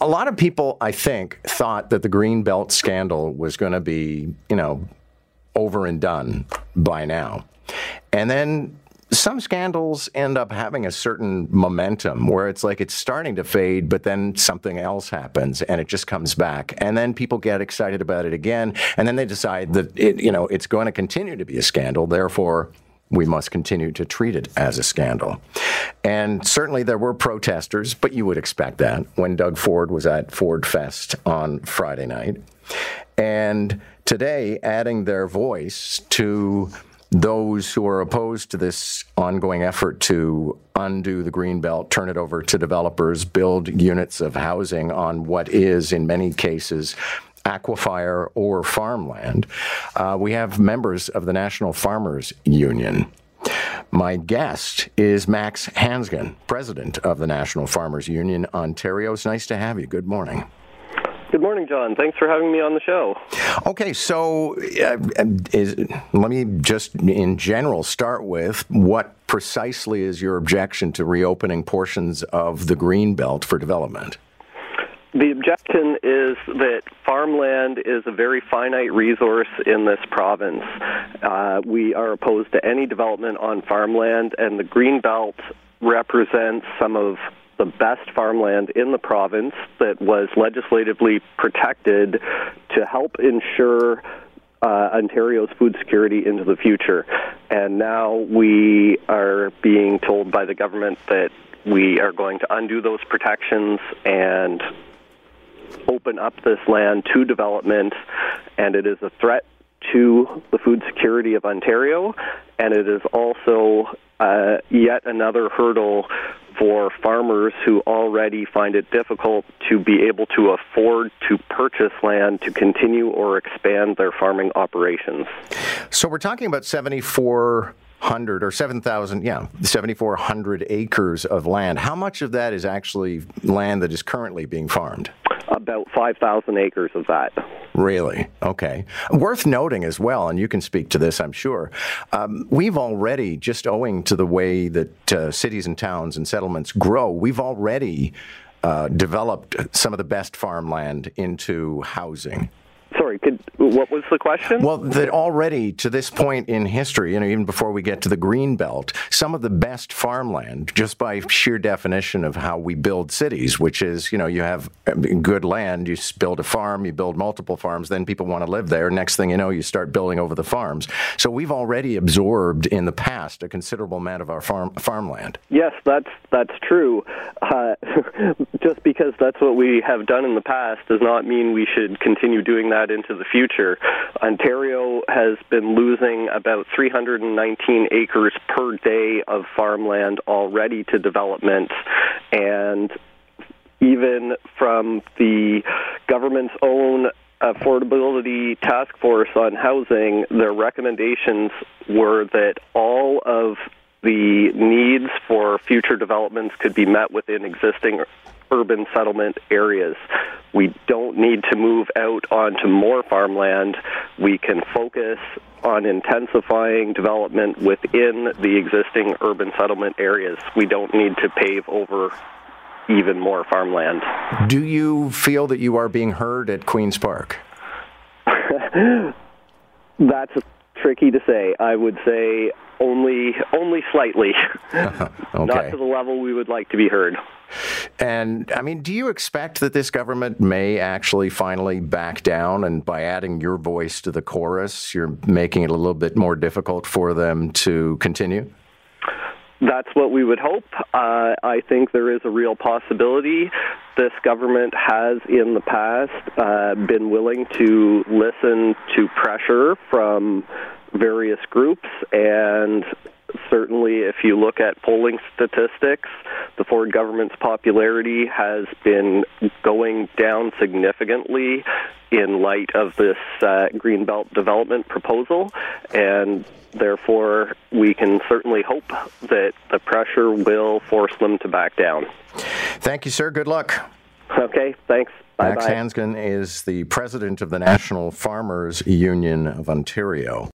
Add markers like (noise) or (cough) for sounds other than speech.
A lot of people, I think, thought that the Green Belt scandal was going to be, you know, over and done by now. And then some scandals end up having a certain momentum where it's like it's starting to fade, but then something else happens and it just comes back. And then people get excited about it again. And then they decide that it, you know, it's going to continue to be a scandal. Therefore, we must continue to treat it as a scandal. And certainly there were protesters, but you would expect that when Doug Ford was at Ford Fest on Friday night. And today, adding their voice to those who are opposed to this ongoing effort to undo the green belt, turn it over to developers, build units of housing on what is, in many cases, aquifer or farmland. Uh, we have members of the National Farmers Union. My guest is Max Hansgen, president of the National Farmers Union Ontario. It's nice to have you. Good morning. Good morning, John. Thanks for having me on the show. Okay, so uh, is, let me just, in general, start with what precisely is your objection to reopening portions of the green belt for development? The objection is that farmland is a very finite resource in this province. Uh, we are opposed to any development on farmland, and the green belt represents some of the best farmland in the province that was legislatively protected to help ensure uh, Ontario's food security into the future. And now we are being told by the government that we are going to undo those protections and open up this land to development, and it is a threat to the food security of Ontario, and it is also uh, yet another hurdle for farmers who already find it difficult to be able to afford to purchase land to continue or expand their farming operations. So we're talking about 7,400 or 7,000, yeah, 7,400 acres of land. How much of that is actually land that is currently being farmed? About 5,000 acres of that. Really? Okay. Worth noting as well, and you can speak to this, I'm sure. Um, we've already, just owing to the way that uh, cities and towns and settlements grow, we've already uh, developed some of the best farmland into housing. Sorry, could, what was the question? Well, that already to this point in history, you know, even before we get to the green belt, some of the best farmland, just by sheer definition of how we build cities, which is, you know, you have good land, you build a farm, you build multiple farms, then people want to live there. Next thing you know, you start building over the farms. So we've already absorbed in the past a considerable amount of our farm farmland. Yes, that's that's true. Uh, (laughs) just because that's what we have done in the past does not mean we should continue doing that into the future. Ontario has been losing about 319 acres per day of farmland already to development, and even from the government's own affordability task force on housing, their recommendations were that all of the needs for future developments could be met within existing urban settlement areas. We don't need to move out onto more farmland. We can focus on intensifying development within the existing urban settlement areas. We don't need to pave over even more farmland. Do you feel that you are being heard at Queen's Park? (laughs) That's tricky to say. I would say only only slightly, (laughs) okay. not to the level we would like to be heard. And I mean, do you expect that this government may actually finally back down? And by adding your voice to the chorus, you're making it a little bit more difficult for them to continue? That's what we would hope. Uh, I think there is a real possibility. This government has, in the past, uh, been willing to listen to pressure from various groups and certainly if you look at polling statistics, the Ford government's popularity has been going down significantly in light of this uh, Greenbelt development proposal, and therefore we can certainly hope that the pressure will force them to back down. Thank you, sir. Good luck. Okay, thanks. Bye Max Hansgen is the president of the National Farmers Union of Ontario.